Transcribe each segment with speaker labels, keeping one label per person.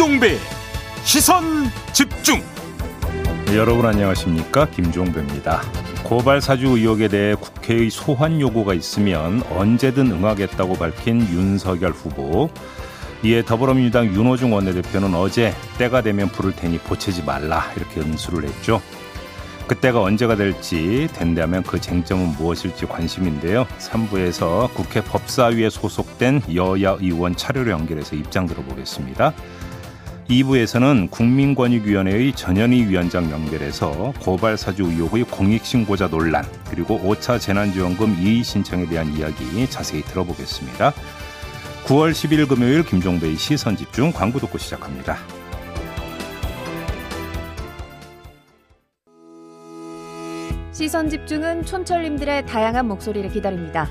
Speaker 1: 김종배 시선 집중
Speaker 2: 네, 여러분 안녕하십니까 김종배입니다. 고발 사주 의혹에 대해 국회의 소환 요구가 있으면 언제든 응하겠다고 밝힌 윤석열 후보. 이에 더불어민주당 윤호중 원내대표는 어제 때가 되면 부를 테니 보채지 말라 이렇게 응수를 했죠. 그때가 언제가 될지 된다면 그 쟁점은 무엇일지 관심인데요. 3부에서 국회 법사위에 소속된 여야 의원 차례로 연결해서 입장 들어보겠습니다. 2부에서는 국민권익위원회의 전현희 위원장 연결해서 고발 사주 의혹의 공익신고자 논란 그리고 5차 재난지원금 이의 신청에 대한 이야기 자세히 들어보겠습니다. 9월 10일 금요일 김종배의 시선 집중 광고 듣고 시작합니다.
Speaker 3: 시선 집중은 촌철님들의 다양한 목소리를 기다립니다.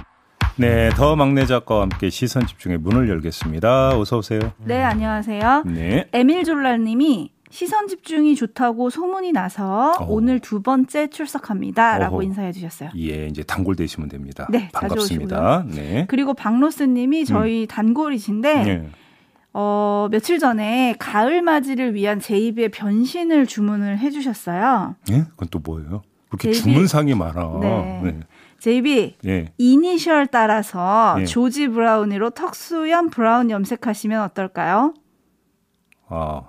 Speaker 2: 네, 더 막내 작가와 함께 시선 집중의 문을 열겠습니다. 어서 오세요.
Speaker 4: 네, 안녕하세요.
Speaker 2: 네.
Speaker 4: 에밀 졸랄님이 시선 집중이 좋다고 소문이 나서
Speaker 2: 어.
Speaker 4: 오늘 두 번째 출석합니다라고
Speaker 2: 어허.
Speaker 4: 인사해 주셨어요.
Speaker 2: 예, 이제 단골 되시면 됩니다.
Speaker 4: 네,
Speaker 2: 반갑습니다. 네.
Speaker 4: 그리고 박로스님이 저희 단골이신데
Speaker 2: 네.
Speaker 4: 어, 며칠 전에 가을 맞이를 위한 제이비의 변신을 주문을 해주셨어요.
Speaker 2: 예? 그건 또 뭐예요? 그렇게
Speaker 4: JB-
Speaker 2: 주문상이 많아.
Speaker 4: 네. JB
Speaker 2: 예.
Speaker 4: 이니셜 따라서
Speaker 2: 예.
Speaker 4: 조지 브라우니로 턱수염 브라운 염색하시면 어떨까요?
Speaker 2: 아,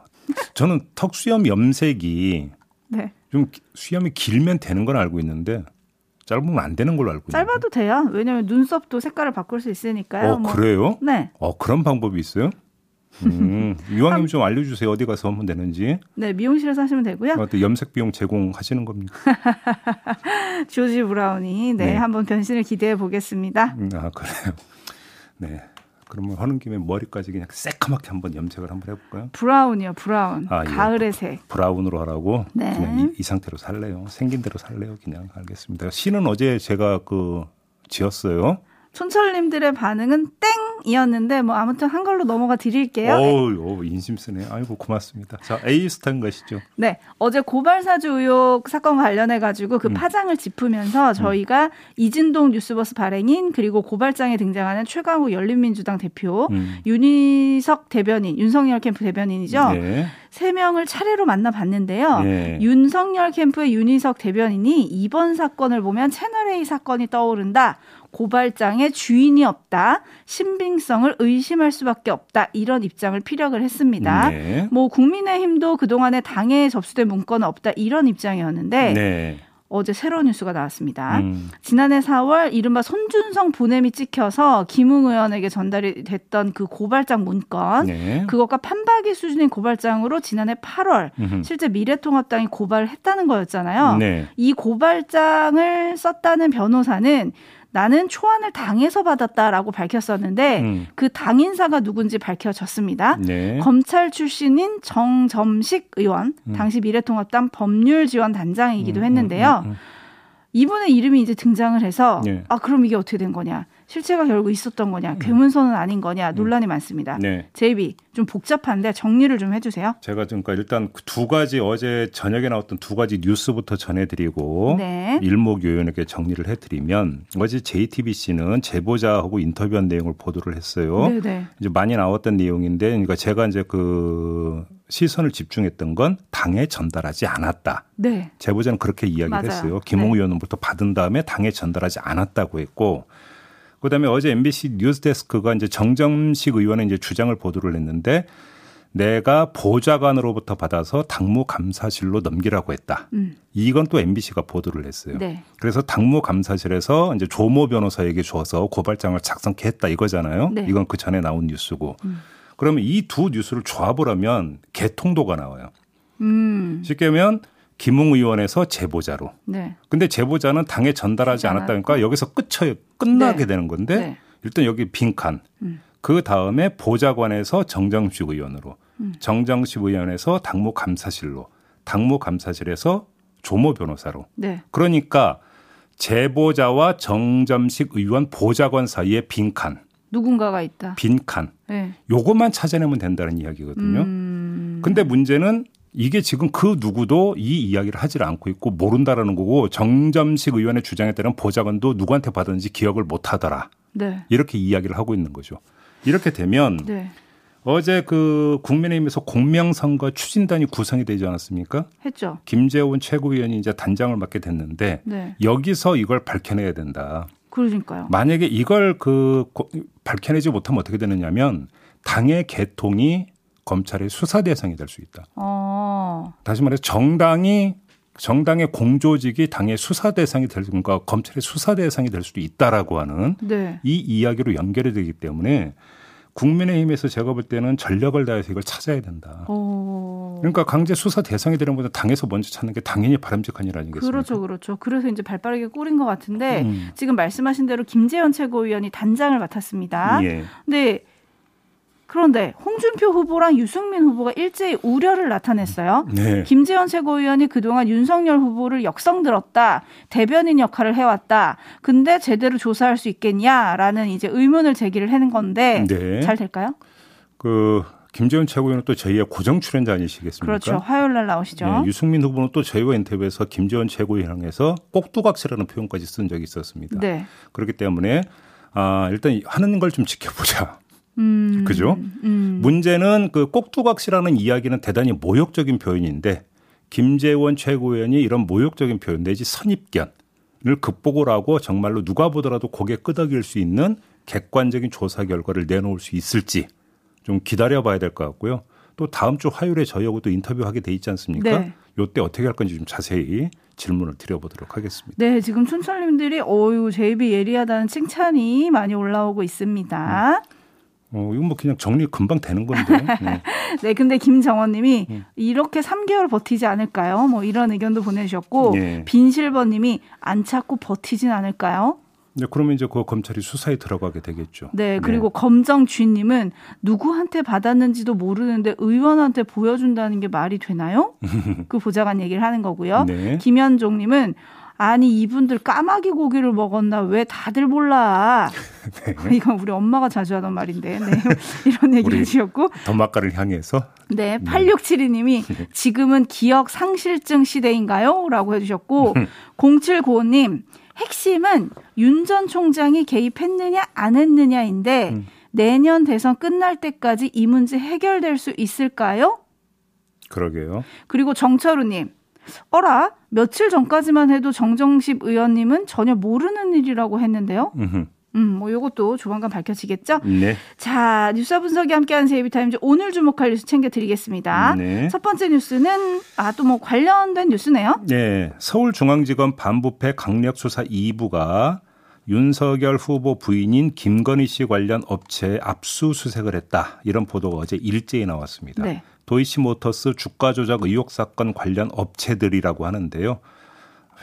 Speaker 2: 저는 턱 수염 염색이
Speaker 4: 네,
Speaker 2: 좀 기- 수염이 길면 되는 건 알고 있는데 짧으면 안 되는 걸로 알고 있는데.
Speaker 4: 짧아도 돼요. 왜냐면 눈썹도 색깔을 바꿀 수 있으니까요.
Speaker 2: 어,
Speaker 4: 뭐.
Speaker 2: 그래요?
Speaker 4: 네,
Speaker 2: 어, 그런 방법이 있어요? 음, 이왕님 좀 알려주세요. 어디 가서 하면 되는지.
Speaker 4: 네 미용실에서 하시면 되고요.
Speaker 2: 어, 또 염색 비용 제공하시는 겁니까?
Speaker 4: 조지 브라우니 네,
Speaker 2: 네.
Speaker 4: 한번 변신을 기대해 보겠습니다.
Speaker 2: 음, 아, 그래요. 네. 그러면 하는 김에 머리까지 그냥 새까맣게 한번 염색을 한번 해볼까요?
Speaker 4: 브라운이요, 브라운.
Speaker 2: 아, 예.
Speaker 4: 가을의 색.
Speaker 2: 브라운으로 하라고
Speaker 4: 네.
Speaker 2: 그냥 이, 이 상태로 살래요. 생긴 대로 살래요. 그냥 알겠습니다. 시는 어제 제가 그 지었어요.
Speaker 4: 촌철님들의 반응은 땡이었는데 뭐 아무튼 한 걸로 넘어가 드릴게요.
Speaker 2: 어우, 어우, 인심 쓰네. 아이고 고맙습니다. 자, A 스타인 것이죠.
Speaker 4: 네, 어제 고발사주 의혹 사건 관련해 가지고
Speaker 2: 음.
Speaker 4: 그 파장을 짚으면서 저희가 이진동 뉴스버스 발행인 그리고 고발장에 등장하는 최강욱 열린민주당 대표
Speaker 2: 음.
Speaker 4: 윤희석 대변인, 윤석열 캠프 대변인이죠.
Speaker 2: 네.
Speaker 4: 세 명을 차례로 만나봤는데요.
Speaker 2: 예.
Speaker 4: 윤석열 캠프의 윤희석 대변인이 이번 사건을 보면 채널A 사건이 떠오른다. 고발장에 주인이 없다. 신빙성을 의심할 수밖에 없다. 이런 입장을 피력을 했습니다.
Speaker 2: 네.
Speaker 4: 뭐 국민의힘도 그동안에 당에 접수된 문건은 없다. 이런 입장이었는데
Speaker 2: 네.
Speaker 4: 어제 새로운 뉴스가 나왔습니다.
Speaker 2: 음.
Speaker 4: 지난해 4월 이른바 손준성 보냄이 찍혀서 김웅 의원에게 전달이 됐던 그 고발장 문건
Speaker 2: 네.
Speaker 4: 그것과 판박이 수준인 고발장으로 지난해 8월
Speaker 2: 음흠.
Speaker 4: 실제 미래통합당이 고발을 했다는 거였잖아요.
Speaker 2: 네.
Speaker 4: 이 고발장을 썼다는 변호사는 나는 초안을 당에서 받았다라고 밝혔었는데
Speaker 2: 음.
Speaker 4: 그 당인사가 누군지 밝혀졌습니다.
Speaker 2: 네.
Speaker 4: 검찰 출신인 정점식 의원,
Speaker 2: 음.
Speaker 4: 당시 미래통합당 법률지원단장이기도
Speaker 2: 음,
Speaker 4: 했는데요.
Speaker 2: 음, 음,
Speaker 4: 이분의 이름이 이제 등장을 해서
Speaker 2: 네.
Speaker 4: 아 그럼 이게 어떻게 된 거냐? 실체가 결국 있었던 거냐? 괴문서는 아닌 거냐? 논란이 많습니다.
Speaker 2: 음. 네.
Speaker 4: 제이비 좀 복잡한데 정리를 좀 해주세요.
Speaker 2: 제가 지금까 일단 그두 가지 어제 저녁에 나왔던 두 가지 뉴스부터 전해드리고
Speaker 4: 네.
Speaker 2: 일목요연하게 정리를 해드리면 어제 JTBC는 제보자하고 인터뷰한 내용을 보도를 했어요.
Speaker 4: 네네.
Speaker 2: 이제 많이 나왔던 내용인데, 그러니까 제가 이제 그 시선을 집중했던 건 당에 전달하지 않았다.
Speaker 4: 네.
Speaker 2: 제보자는 그렇게 이야기를
Speaker 4: 맞아요.
Speaker 2: 했어요. 김홍
Speaker 4: 네.
Speaker 2: 의원으로부터 받은 다음에 당에 전달하지 않았다고 했고, 그다음에 어제 MBC 뉴스데스크가 이제 정점식 의원의 이제 주장을 보도를 했는데 내가 보좌관으로부터 받아서 당무 감사실로 넘기라고 했다.
Speaker 4: 음.
Speaker 2: 이건 또 MBC가 보도를 했어요.
Speaker 4: 네.
Speaker 2: 그래서 당무 감사실에서 이제 조모 변호사에게 줘서 고발장을 작성케 했다 이거잖아요.
Speaker 4: 네.
Speaker 2: 이건 그 전에 나온 뉴스고.
Speaker 4: 음.
Speaker 2: 그러면 이 두 뉴스를 조합을 하면 개통도가 나와요.
Speaker 4: 음.
Speaker 2: 쉽게 하면 김웅 의원에서 제보자로.
Speaker 4: 네.
Speaker 2: 근데 제보자는 당에 전달하지
Speaker 4: 하지
Speaker 2: 않았다니까 여기서 끝쳐요. 끝나게
Speaker 4: 네.
Speaker 2: 되는 건데
Speaker 4: 네.
Speaker 2: 일단 여기 빈칸.
Speaker 4: 음.
Speaker 2: 그 다음에 보좌관에서 정정식 의원으로,
Speaker 4: 음.
Speaker 2: 정정식 의원에서 당무 감사실로, 당무 감사실에서 조모 변호사로.
Speaker 4: 네.
Speaker 2: 그러니까 제보자와 정점식 의원 보좌관 사이에 빈칸,
Speaker 4: 누군가가 있다.
Speaker 2: 빈칸.
Speaker 4: 네.
Speaker 2: 요것만 찾아내면 된다는 이야기거든요.
Speaker 4: 음.
Speaker 2: 근데 문제는 이게 지금 그 누구도 이 이야기를 하질 않고 있고 모른다라는 거고 정점식 의원의 주장에 따른 보좌관도 누구한테 받았는지 기억을 못 하더라.
Speaker 4: 네.
Speaker 2: 이렇게 이야기를 하고 있는 거죠. 이렇게 되면
Speaker 4: 네.
Speaker 2: 어제 그 국민의힘에서 공명선거 추진단이 구성이 되지 않았습니까?
Speaker 4: 했죠.
Speaker 2: 김재원 최고위원이 이제 단장을 맡게 됐는데
Speaker 4: 네.
Speaker 2: 여기서 이걸 밝혀내야 된다.
Speaker 4: 그러니까요.
Speaker 2: 만약에 이걸 그 고- 밝혀내지 못하면 어떻게 되느냐면 당의 개통이 검찰의 수사 대상이 될 수 있다.
Speaker 4: 어.
Speaker 2: 다시 말해서 정당이 정당의 공조직이 당의 수사 대상이 될 건가 검찰의 수사 대상이 될 수도 있다라고 하는
Speaker 4: 네.
Speaker 2: 이 이야기로 연결이 되기 때문에 국민의힘에서 제가 볼 때는 전력을 다해서 이걸 찾아야 된다.
Speaker 4: 어.
Speaker 2: 그러니까 강제 수사 대상이 되는 것보다 당에서 먼저 찾는 게 당연히 바람직한 일 아니겠습니까?
Speaker 4: 그렇죠, 그렇죠. 그래서 이제 발빠르게 꼬린 것 같은데
Speaker 2: 음.
Speaker 4: 지금 말씀하신 대로 김재현 최고위원이 단장을 맡았습니다.
Speaker 2: 예.
Speaker 4: 근데 그런데 홍준표 후보랑 유승민 후보가 일제히 우려를 나타냈어요.
Speaker 2: 네.
Speaker 4: 김재현 최고위원이 그동안 윤석열 후보를 역성들었다. 대변인 역할을 해왔다. 근데 제대로 조사할 수 있겠냐라는 이제 의문을 제기를 하는 건데
Speaker 2: 네.
Speaker 4: 잘 될까요?
Speaker 2: 그 김재원 최고위원은 또 저희의 고정 출연자 아니시겠습니까?
Speaker 4: 그렇죠. 화요일 날 나오시죠.
Speaker 2: 예, 유승민 후보는 또 저희와 인터뷰에서 김재원 최고위원 향해서 꼭두각시라는 표현까지 쓴 적이 있었습니다.
Speaker 4: 네.
Speaker 2: 그렇기 때문에 아, 일단 하는 걸 좀 지켜보자.
Speaker 4: 음.
Speaker 2: 그죠?
Speaker 4: 음.
Speaker 2: 문제는 그 꼭두각시라는 이야기는 대단히 모욕적인 표현인데 김재원 최고위원이 이런 모욕적인 표현 내지 선입견을 극복을 하고 정말로 누가 보더라도 고개 끄덕일 수 있는 객관적인 조사 결과를 내놓을 수 있을지 좀 기다려봐야 될 것 같고요. 또 다음 주 화요일에 저희하고 또 인터뷰하게 돼 있지 않습니까?
Speaker 4: 네.
Speaker 2: 요때 어떻게 할 건지 좀 자세히 질문을 드려보도록 하겠습니다.
Speaker 4: 네, 지금 춘철님들이 어유 제입이 예리하다는 칭찬이 많이 올라오고 있습니다.
Speaker 2: 어, 이건 뭐 그냥 정리 금방 되는 건데. 네.
Speaker 4: 네, 근데 김정원님이
Speaker 2: 음.
Speaker 4: 이렇게 3개월 버티지 않을까요? 뭐 이런 의견도 보내주셨고
Speaker 2: 예.
Speaker 4: 빈실버님이 안 찾고 버티진 않을까요?
Speaker 2: 네, 그러면 이제 그 검찰이 수사에 들어가게 되겠죠.
Speaker 4: 네, 그리고 검정쥐님은 누구한테 받았는지도 모르는데 의원한테 보여준다는 게 말이 되나요? 그 보좌관 얘기를 하는 거고요.
Speaker 2: 네.
Speaker 4: 김현종님은 아니 이분들 까마귀 고기를 먹었나 왜 다들 몰라? 이건 우리 엄마가 자주 하던 말인데 네. 이런 얘기
Speaker 2: 우리
Speaker 4: 해주셨고
Speaker 2: 더마카를 향해서
Speaker 4: 네 8672님이 지금은 기억 상실증 시대인가요? 라고 해주셨고 0795님 핵심은 윤 전 총장이 개입했느냐 안 했느냐인데
Speaker 2: 음.
Speaker 4: 내년 대선 끝날 때까지 이 문제 해결될 수 있을까요?
Speaker 2: 그러게요.
Speaker 4: 그리고 정철우님, 어라 며칠 전까지만 해도 정정십 의원님은 전혀 모르는 일이라고 했는데요.
Speaker 2: 음흠.
Speaker 4: 음, 뭐 이것도 조만간 밝혀지겠죠.
Speaker 2: 네.
Speaker 4: 자, 뉴스 분석이 함께하는 제이비타임즈 오늘 주목할 뉴스 챙겨드리겠습니다.
Speaker 2: 네.
Speaker 4: 첫 번째 뉴스는 아 또 뭐 관련된 뉴스네요.
Speaker 2: 네. 서울중앙지검 반부패 강력수사 2부가 윤석열 후보 부인인 김건희 씨 관련 업체에 압수수색을 했다. 이런 보도가 어제 일제히 나왔습니다.
Speaker 4: 네.
Speaker 2: 도이치모터스 주가 조작 의혹 사건 관련 업체들이라고 하는데요.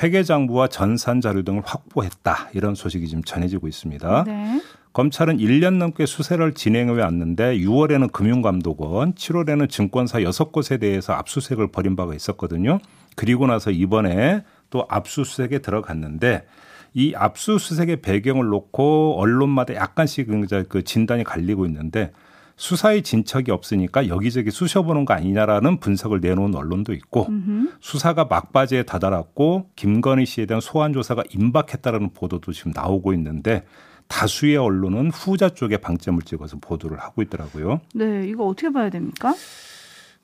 Speaker 2: 회계장부와 전산 자료 등을 확보했다. 이런 소식이 지금 전해지고 있습니다.
Speaker 4: 네.
Speaker 2: 검찰은 1년 넘게 수사를 진행해 왔는데 6월에는 금융감독원, 7월에는 증권사 6곳에 대해서 압수수색을 벌인 바가 있었거든요. 그리고 나서 이번에 또 압수수색에 들어갔는데 이 압수수색의 배경을 놓고 언론마다 약간씩 그 진단이 갈리고 있는데 수사의 진척이 없으니까 여기저기 쑤셔보는 거 아니냐라는 분석을 내놓은 언론도 있고
Speaker 4: 음흠.
Speaker 2: 수사가 막바지에 다다랐고 김건희 씨에 대한 소환 조사가 임박했다라는 보도도 지금 나오고 있는데 다수의 언론은 후자 쪽에 방점을 찍어서 보도를 하고 있더라고요.
Speaker 4: 네, 이거 어떻게 봐야 됩니까?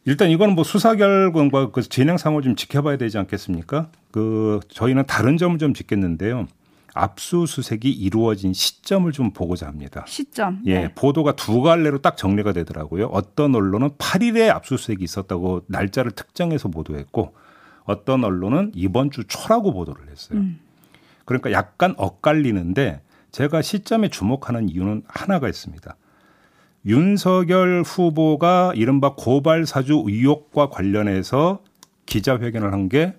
Speaker 2: 일단 이거는 뭐 수사 결과과 그 진행 상황을 좀 지켜봐야 되지 않겠습니까? 그 저희는 다른 점을 좀 짚겠는데요. 압수수색이 이루어진 시점을 좀 보고자 합니다.
Speaker 4: 시점.
Speaker 2: 예,
Speaker 4: 네.
Speaker 2: 보도가 두 갈래로 딱 정리가 되더라고요. 어떤 언론은 8일에 압수수색이 있었다고 날짜를 특정해서 보도했고 어떤 언론은 이번 주 초라고 보도를 했어요.
Speaker 4: 음.
Speaker 2: 그러니까 약간 엇갈리는데 제가 시점에 주목하는 이유는 하나가 있습니다. 윤석열 후보가 이른바 고발 사주 의혹과 관련해서 기자회견을 한 게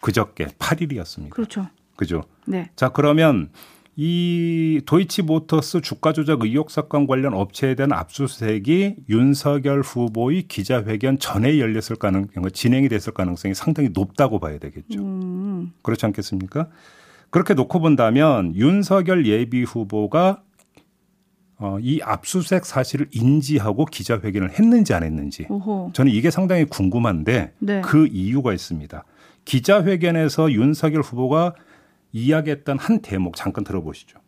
Speaker 2: 그저께 8일이었습니다.
Speaker 4: 그렇죠.
Speaker 2: 그죠?
Speaker 4: 네.
Speaker 2: 자, 그러면 이 도이치모터스 주가 조작 의혹 사건 관련 업체에 대한 압수수색이 윤석열 후보의 기자회견 전에 열렸을 가능 진행이 됐을 가능성이 상당히 높다고 봐야 되겠죠. 음. 그렇지 않겠습니까? 그렇게 놓고 본다면 윤석열 예비 후보가 어, 이 압수수색 사실을 인지하고 기자회견을 했는지 안 했는지 오호. 저는 이게 상당히 궁금한데 네. 그 이유가 있습니다. 기자회견에서 윤석열 후보가 이야기했던 한 대목 잠깐 들어보시죠.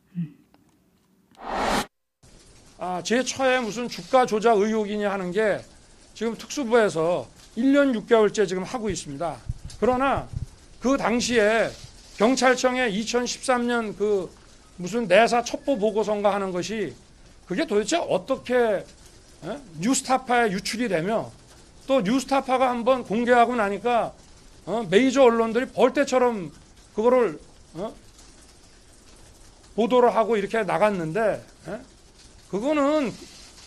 Speaker 5: 아, 제 처에 무슨 주가 조작 의혹이냐 하는 게 지금 특수부에서 1년 6개월째 지금 하고 있습니다. 그러나 그 당시에 경찰청에 2013년 그 무슨 내사 첩보 보고서인가 하는 것이 그게 도대체 어떻게 에? 뉴스타파에 유출이 되며 또 뉴스타파가 한번 공개하고 나니까 어? 메이저 언론들이 벌떼처럼 그거를 어? 보도를 하고 이렇게 나갔는데 에? 그거는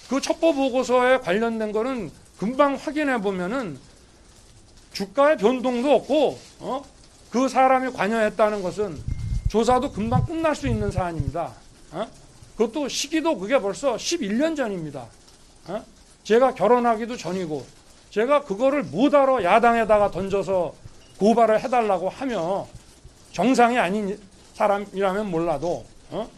Speaker 5: 그 첩보 보고서에 관련된 거는 금방 확인해 보면은 주가의 변동도 없고 어? 그 사람이 관여했다는 것은 조사도 금방 끝날 수 있는 사안입니다. 어? 그것도 시기도 그게 벌써 11년 전입니다. 어? 제가 결혼하기도 전이고 제가 그거를 못하러 야당에다가 던져서 고발을 해달라고 하며 정상이 아닌 사람이라면 몰라도 어?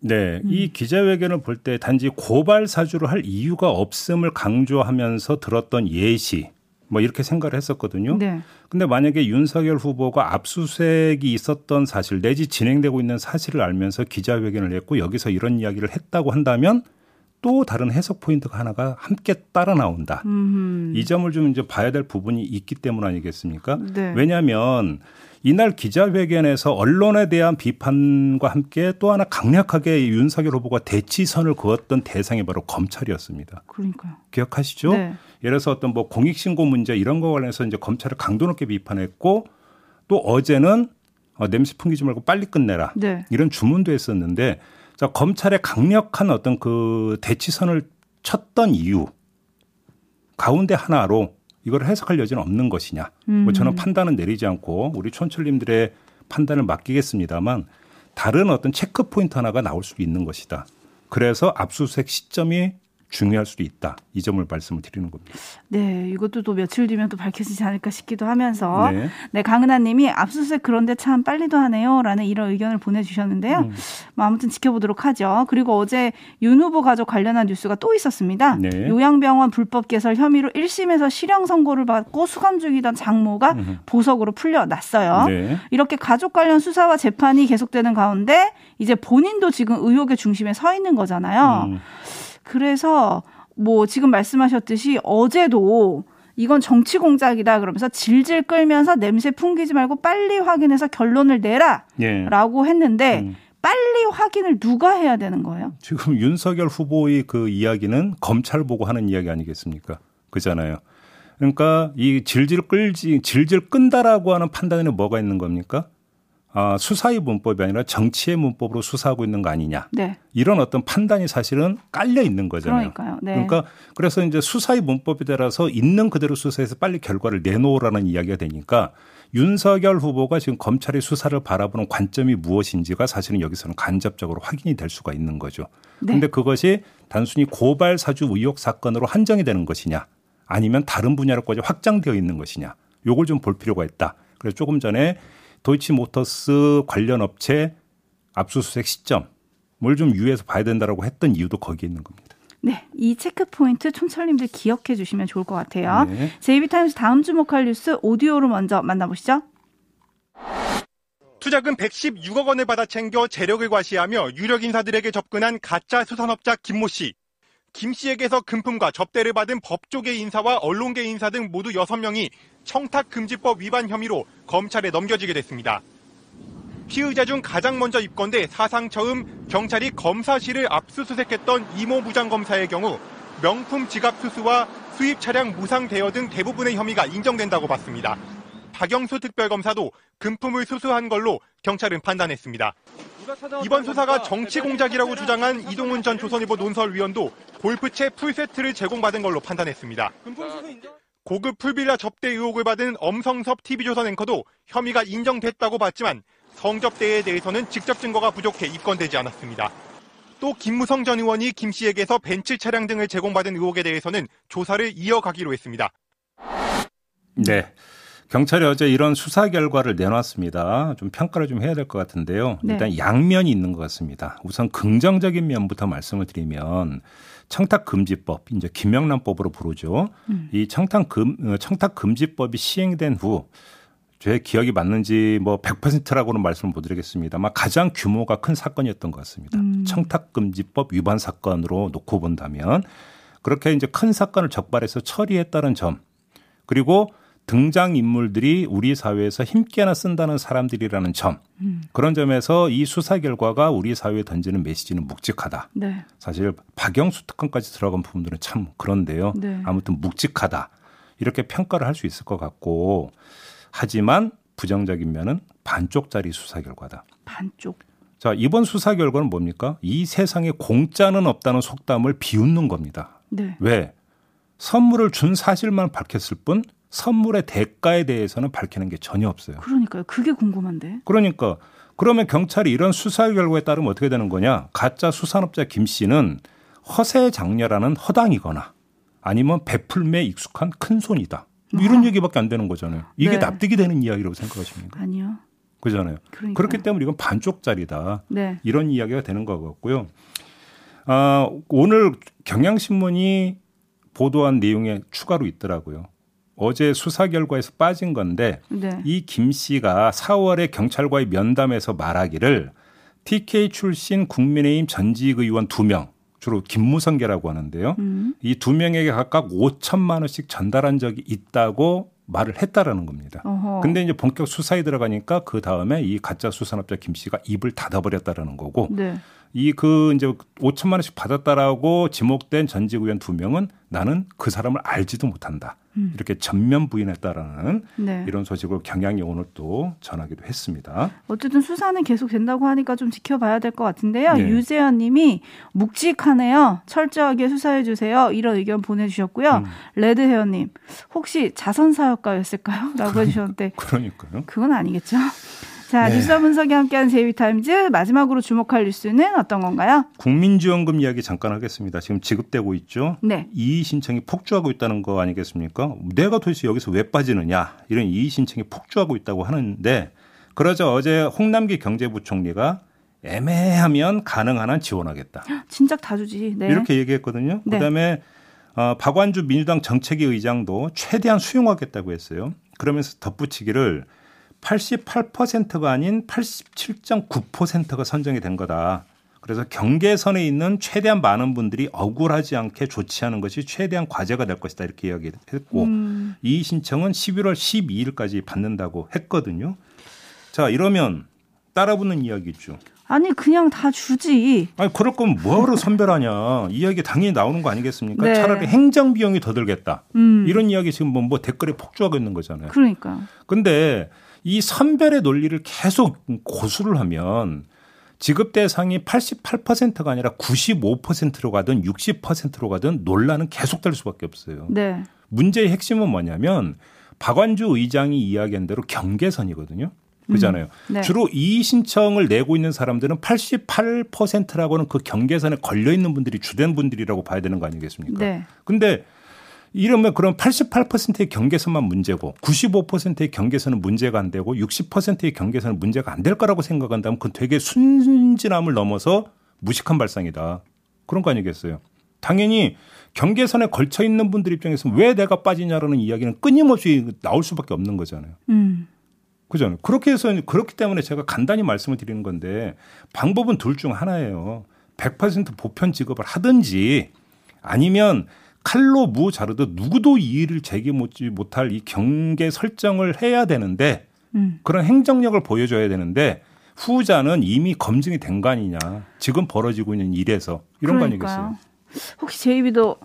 Speaker 2: 네, 음. 이 기자회견을 볼 때 단지 고발 사주를 할 이유가 없음을 강조하면서 들었던 예시 뭐 이렇게 생각을 했었거든요. 네. 근데 만약에 윤석열 후보가 압수수색이 있었던 사실 내지 진행되고 있는 사실을 알면서 기자회견을 했고 여기서 이런 이야기를 했다고 한다면 또 다른 해석 포인트가 하나가 함께 따라 나온다. 음흠. 이 점을 좀 이제 봐야 될 부분이 있기 때문 아니겠습니까? 네. 왜냐하면 이날 기자회견에서 언론에 대한 비판과 함께 또 하나 강력하게 윤석열 후보가 대치선을 그었던 대상이 바로 검찰이었습니다.
Speaker 4: 그러니까요.
Speaker 2: 기억하시죠? 네. 예를 들어서 어떤 뭐 공익신고 문제 이런 거 관련해서 이제 검찰을 강도 높게 비판했고 또 어제는 어, 냄새 풍기지 말고 빨리 끝내라. 네. 이런 주문도 했었는데 자, 검찰의 강력한 어떤 그 대치선을 쳤던 이유 가운데 하나로 이걸 해석할 여지는 없는 것이냐. 뭐 음. 뭐 저는 판단은 내리지 않고 우리 촌철님들의 판단을 맡기겠습니다만 다른 어떤 체크 포인트 하나가 나올 수도 있는 것이다. 그래서 압수수색 시점이 중요할 수도 있다. 이 점을 말씀을 드리는 겁니다.
Speaker 4: 네, 이것도 또 며칠 뒤면 또 밝혀지지 않을까 싶기도 하면서 네, 네 강은하님이 압수수색 그런데 참 빨리도 하네요라는 이런 의견을 보내주셨는데요. 음. 뭐 아무튼 지켜보도록 하죠. 그리고 어제 윤 후보 가족 관련한 뉴스가 또 있었습니다. 네. 요양병원 불법 개설 혐의로 1심에서 실형 선고를 받고 수감 중이던 장모가 음. 보석으로 풀려났어요. 네. 이렇게 가족 관련 수사와 재판이 계속되는 가운데 이제 본인도 지금 의혹의 중심에 서 있는 거잖아요. 음. 그래서 뭐 지금 말씀하셨듯이 어제도 이건 정치 공작이다 그러면서 질질 끌면서 냄새 풍기지 말고 빨리 확인해서 결론을 내라라고 예. 했는데 음. 빨리 확인을 누가 해야 되는 거예요?
Speaker 2: 지금 윤석열 후보의 그 이야기는 검찰 보고 하는 이야기 아니겠습니까? 그잖아요. 그러니까 이 질질 끌지 질질 끈다라고 하는 판단에는 뭐가 있는 겁니까? 아, 수사의 문법이 아니라 정치의 문법으로 수사하고 있는 거 아니냐. 네. 이런 어떤 판단이 사실은 깔려 있는 거잖아요.
Speaker 4: 그러니까요. 네.
Speaker 2: 그러니까 그래서 이제 수사의 문법에 따라서 있는 그대로 수사해서 빨리 결과를 내놓으라는 이야기가 되니까 윤석열 후보가 지금 검찰의 수사를 바라보는 관점이 무엇인지가 사실은 여기서는 간접적으로 확인이 될 수가 있는 거죠. 그런데 네. 그것이 단순히 고발 사주 의혹 사건으로 한정이 되는 것이냐 아니면 다른 분야로까지 확장되어 있는 것이냐 요걸 좀 볼 필요가 있다. 그래서 조금 전에 도이치모터스 관련 업체 압수수색 시점을 좀 유의해서 봐야 된다라고 했던 이유도 거기에 있는 겁니다.
Speaker 4: 네, 이 체크 포인트 촌철님들 기억해 주시면 좋을 것 같아요. 네. JB타임스 다음 주목할 뉴스 오디오로 먼저 만나보시죠.
Speaker 6: 투자금 116억 원을 받아 챙겨 재력을 과시하며 유력 인사들에게 접근한 가짜 수산업자 김모 씨. 김 씨에게서 금품과 접대를 받은 법조계 인사와 언론계 인사 등 모두 6명이 청탁금지법 위반 혐의로 검찰에 넘겨지게 됐습니다. 피의자 중 가장 먼저 입건돼 사상 처음 경찰이 검사실을 압수수색했던 이모 부장검사의 경우 명품 지갑 수수와 수입 차량 무상 대여 등 대부분의 혐의가 인정된다고 봤습니다. 박영수 특별검사도 금품을 수수한 걸로 경찰은 판단했습니다. 이번 수사가 정치 공작이라고 주장한 이동훈 전 조선일보 논설위원도 골프채 풀세트를 제공받은 걸로 판단했습니다. 고급 풀빌라 접대 의혹을 받은 엄성섭 TV조선 앵커도 혐의가 인정됐다고 봤지만 성접대에 대해서는 직접 증거가 부족해 입건되지 않았습니다. 또 김무성 전 의원이 김 씨에게서 벤츠 차량 등을 제공받은 의혹에 대해서는 조사를 이어가기로 했습니다.
Speaker 2: 네. 경찰이 어제 이런 수사 결과를 내놨습니다. 좀 평가를 좀 해야 될 것 같은데요.
Speaker 4: 네.
Speaker 2: 일단 양면이 있는 것 같습니다. 우선 긍정적인 면부터 말씀을 드리면 청탁 금지법, 이제 김영란법으로 부르죠.
Speaker 4: 음.
Speaker 2: 이 청탁 금 어, 청탁 금지법이 시행된 후 제 기억이 맞는지 뭐 100%라고는 말씀을 못 드리겠습니다만 가장 규모가 큰 사건이었던 것 같습니다.
Speaker 4: 음.
Speaker 2: 청탁금지법 위반 사건으로 놓고 본다면 그렇게 이제 큰 사건을 적발해서 처리했다는 점 그리고 등장 인물들이 우리 사회에서 힘께나 쓴다는 사람들이라는 점
Speaker 4: 음.
Speaker 2: 그런 점에서 이 수사 결과가 우리 사회에 던지는 메시지는 묵직하다.
Speaker 4: 네. 사실
Speaker 2: 박영수 특검까지 들어간 부분들은 참 그런데요.
Speaker 4: 네.
Speaker 2: 아무튼 묵직하다 이렇게 평가를 할 수 있을 것 같고 하지만 부정적인 면은 반쪽짜리 수사 결과다.
Speaker 4: 반쪽.
Speaker 2: 자 이번 수사 결과는 뭡니까? 이 세상에 공짜는 없다는 속담을 비웃는 겁니다.
Speaker 4: 네.
Speaker 2: 왜? 선물을 준 사실만 밝혔을 뿐 선물의 대가에 대해서는 밝히는 게 전혀 없어요.
Speaker 4: 그러니까요. 그게 궁금한데.
Speaker 2: 그러니까 그러면 경찰이 이런 수사 결과에 따르면 어떻게 되는 거냐? 가짜 수산업자 김 씨는 허세 장녀라는 허당이거나 아니면 베풀매 익숙한 큰 손이다. 뭐 이런
Speaker 4: 아하.
Speaker 2: 얘기밖에 안 되는 거잖아요. 이게
Speaker 4: 네.
Speaker 2: 납득이 되는 이야기라고 생각하십니까?
Speaker 4: 아니요.
Speaker 2: 그잖아요.
Speaker 4: 그러니까요.
Speaker 2: 그렇기 때문에 이건 반쪽짜리다.
Speaker 4: 네.
Speaker 2: 이런 이야기가 되는 것 같고요. 아, 오늘 경향신문이 보도한 내용에 추가로 있더라고요. 어제 수사 결과에서 빠진 건데
Speaker 4: 네.
Speaker 2: 이김 씨가 4월에 경찰과의 면담에서 말하기를 TK 출신 국민의힘 전직 의원 2명 주로 김무성계라고 하는데요.
Speaker 4: 음.
Speaker 2: 이두 명에게 각각 5천만 원씩 전달한 적이 있다고 말을 했다라는 겁니다.
Speaker 4: 어허.
Speaker 2: 근데 이제 본격 수사에 들어가니까 그 다음에 이 가짜 수산업자 김 씨가 입을 닫아버렸다라는 거고
Speaker 4: 네.
Speaker 2: 이 그 이제 5천만 원씩 받았다라고 지목된 전직 의원 두 명은 나는 그 사람을 알지도 못한다.
Speaker 4: 음.
Speaker 2: 이렇게 전면 부인했다라는
Speaker 4: 네.
Speaker 2: 이런 소식을 경향이 오늘 또 전하기도 했습니다.
Speaker 4: 어쨌든 수사는 계속 된다고 하니까 좀 지켜봐야 될 것 같은데요.
Speaker 2: 네.
Speaker 4: 유재현 님이 묵직하네요. 철저하게 수사해 주세요. 이런 의견 보내주셨고요.
Speaker 2: 음.
Speaker 4: 레드헤어 님 혹시 자선사역가였을까요? 라고 해주셨는데
Speaker 2: 그러니까요.
Speaker 4: 그건 아니겠죠. 자,
Speaker 2: 네.
Speaker 4: 뉴스 분석이 함께한 제이비타임즈 마지막으로 주목할 뉴스는 어떤 건가요?
Speaker 2: 국민지원금 이야기 잠깐 하겠습니다. 지금 지급되고 있죠.
Speaker 4: 네.
Speaker 2: 이의 신청이 폭주하고 있다는 거 아니겠습니까? 내가 도대체 여기서 왜 빠지느냐 이런 이의 신청이 폭주하고 있다고 하는데 그러자 어제 홍남기 경제부총리가 애매하면 가능한 한 지원하겠다
Speaker 4: 진작 다 주지. 네.
Speaker 2: 이렇게 얘기했거든요.
Speaker 4: 네.
Speaker 2: 그다음에 어, 박완주 민주당 정책위 의장도 최대한 수용하겠다고 했어요. 그러면서 덧붙이기를 88%가 아닌 87.9%가 선정이 된 거다. 그래서 경계선에 있는 최대한 많은 분들이 억울하지 않게 조치하는 것이 최대한 과제가 될 것이다 이렇게 이야기했고
Speaker 4: 음,
Speaker 2: 이 신청은 11월 12일까지 받는다고 했거든요. 자 이러면 따라붙는 이야기죠.
Speaker 4: 아니 그냥 다 주지.
Speaker 2: 아니 그럴 거면 뭐하러 선별하냐 이야기 당연히 나오는 거 아니겠습니까?
Speaker 4: 네.
Speaker 2: 차라리 행정 비용이 더 들겠다
Speaker 4: 음.
Speaker 2: 이런 이야기 지금 뭐, 뭐 댓글에 폭주하고 있는 거잖아요.
Speaker 4: 그러니까.
Speaker 2: 근데 이 선별의 논리를 계속 고수를 하면 지급 대상이 88%가 아니라 95%로 가든 60%로 가든 논란은 계속될 수밖에 없어요.
Speaker 4: 네.
Speaker 2: 문제의 핵심은 뭐냐면 박완주 의장이 이야기한 대로 경계선이거든요. 그잖아요.
Speaker 4: 네.
Speaker 2: 주로 이의 신청을 내고 있는 사람들은 88%라고는 그 경계선에 걸려 있는 분들이 주된 분들이라고 봐야 되는 거 아니겠습니까?
Speaker 4: 네.
Speaker 2: 근데 이러면 그럼 88%의 경계선만 문제고 95%의 경계선은 문제가 안 되고 60%의 경계선은 문제가 안 될 거라고 생각한다면 그건 되게 순진함을 넘어서 무식한 발상이다. 그런 거 아니겠어요? 당연히 경계선에 걸쳐 있는 분들 입장에서 왜 내가 빠지냐라는 이야기는 끊임없이 나올 수밖에 없는 거잖아요.
Speaker 4: 음.
Speaker 2: 그죠? 그렇게 해서 그렇기 때문에 제가 간단히 말씀을 드리는 건데 방법은 둘 중 하나예요. 100% 보편 지급을 하든지 아니면 칼로 무 자르듯 누구도 이의를 제기 못지 못할 이 경계 설정을 해야 되는데
Speaker 4: 음.
Speaker 2: 그런 행정력을 보여줘야 되는데 후자는 이미 검증이 된 거 아니냐. 지금 벌어지고 있는 일에서 이런 거
Speaker 4: 그러니까요.
Speaker 2: 아니겠어요?
Speaker 4: 혹시 제이비도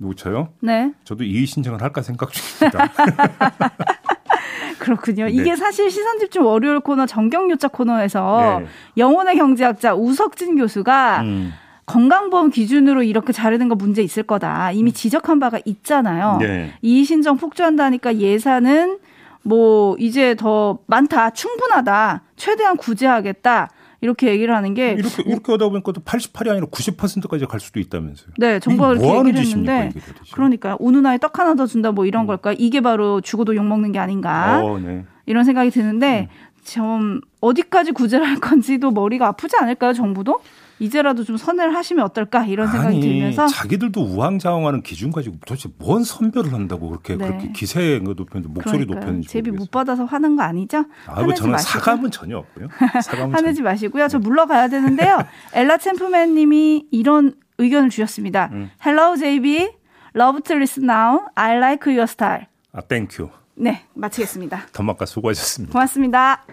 Speaker 2: 누구 저요?
Speaker 4: 네
Speaker 2: 저도 이의 신청을 할까 생각 중입니다.
Speaker 4: 그렇군요.
Speaker 2: 네.
Speaker 4: 이게 사실 시선 집중 월요일 코너 정경유착 코너에서
Speaker 2: 네.
Speaker 4: 영혼의 경제학자 우석진 교수가
Speaker 2: 음.
Speaker 4: 건강보험 기준으로 이렇게 자르는 거 문제 있을 거다. 이미 지적한 바가 있잖아요.
Speaker 2: 네.
Speaker 4: 이의 신청 폭주한다니까 예산은 뭐 이제 더 많다, 충분하다, 최대한 구제하겠다. 이렇게 얘기를 하는 게
Speaker 2: 이렇게 이렇게 하다 보니까 또 88이 아니라 90%까지 갈 수도 있다면서요.
Speaker 4: 네, 정부가
Speaker 2: 이게
Speaker 4: 그렇게
Speaker 2: 뭐 하는
Speaker 4: 얘기를 했는데? 그러니까 오는 나에 떡 하나 더 준다 뭐 이런
Speaker 2: 음.
Speaker 4: 걸까? 이게 바로 죽어도 욕 먹는 게 아닌가?
Speaker 2: 어, 네.
Speaker 4: 이런 생각이 드는데 좀 어디까지 구제를 할 건지도 머리가 아프지 않을까요, 정부도? 이제라도 좀 선회를 하시면 어떨까 이런 생각이
Speaker 2: 아니,
Speaker 4: 들면서
Speaker 2: 자기들도 우왕좌왕하는 기준 가지고 도대체 뭔 선별을 한다고 그렇게
Speaker 4: 네.
Speaker 2: 그렇게 기세 높였는지 목소리. 높였는지
Speaker 4: JB 뭐
Speaker 2: 모르겠어요.
Speaker 4: 받아서 화는 거 아니죠?
Speaker 2: 아, 뭐 저는
Speaker 4: 마시고요.
Speaker 2: 사감은 전혀 없고요. 사감은
Speaker 4: 화내지
Speaker 2: 전혀.
Speaker 4: 마시고요. 저 물러가야 되는데요. 엘라 챔프맨님이 이런 의견을 주셨습니다.
Speaker 2: 음.
Speaker 4: Hello JB, love to listen now. I like your style.
Speaker 2: 아, thank you.
Speaker 4: 네, 마치겠습니다.
Speaker 2: 더마카 수고하셨습니다.
Speaker 4: 고맙습니다.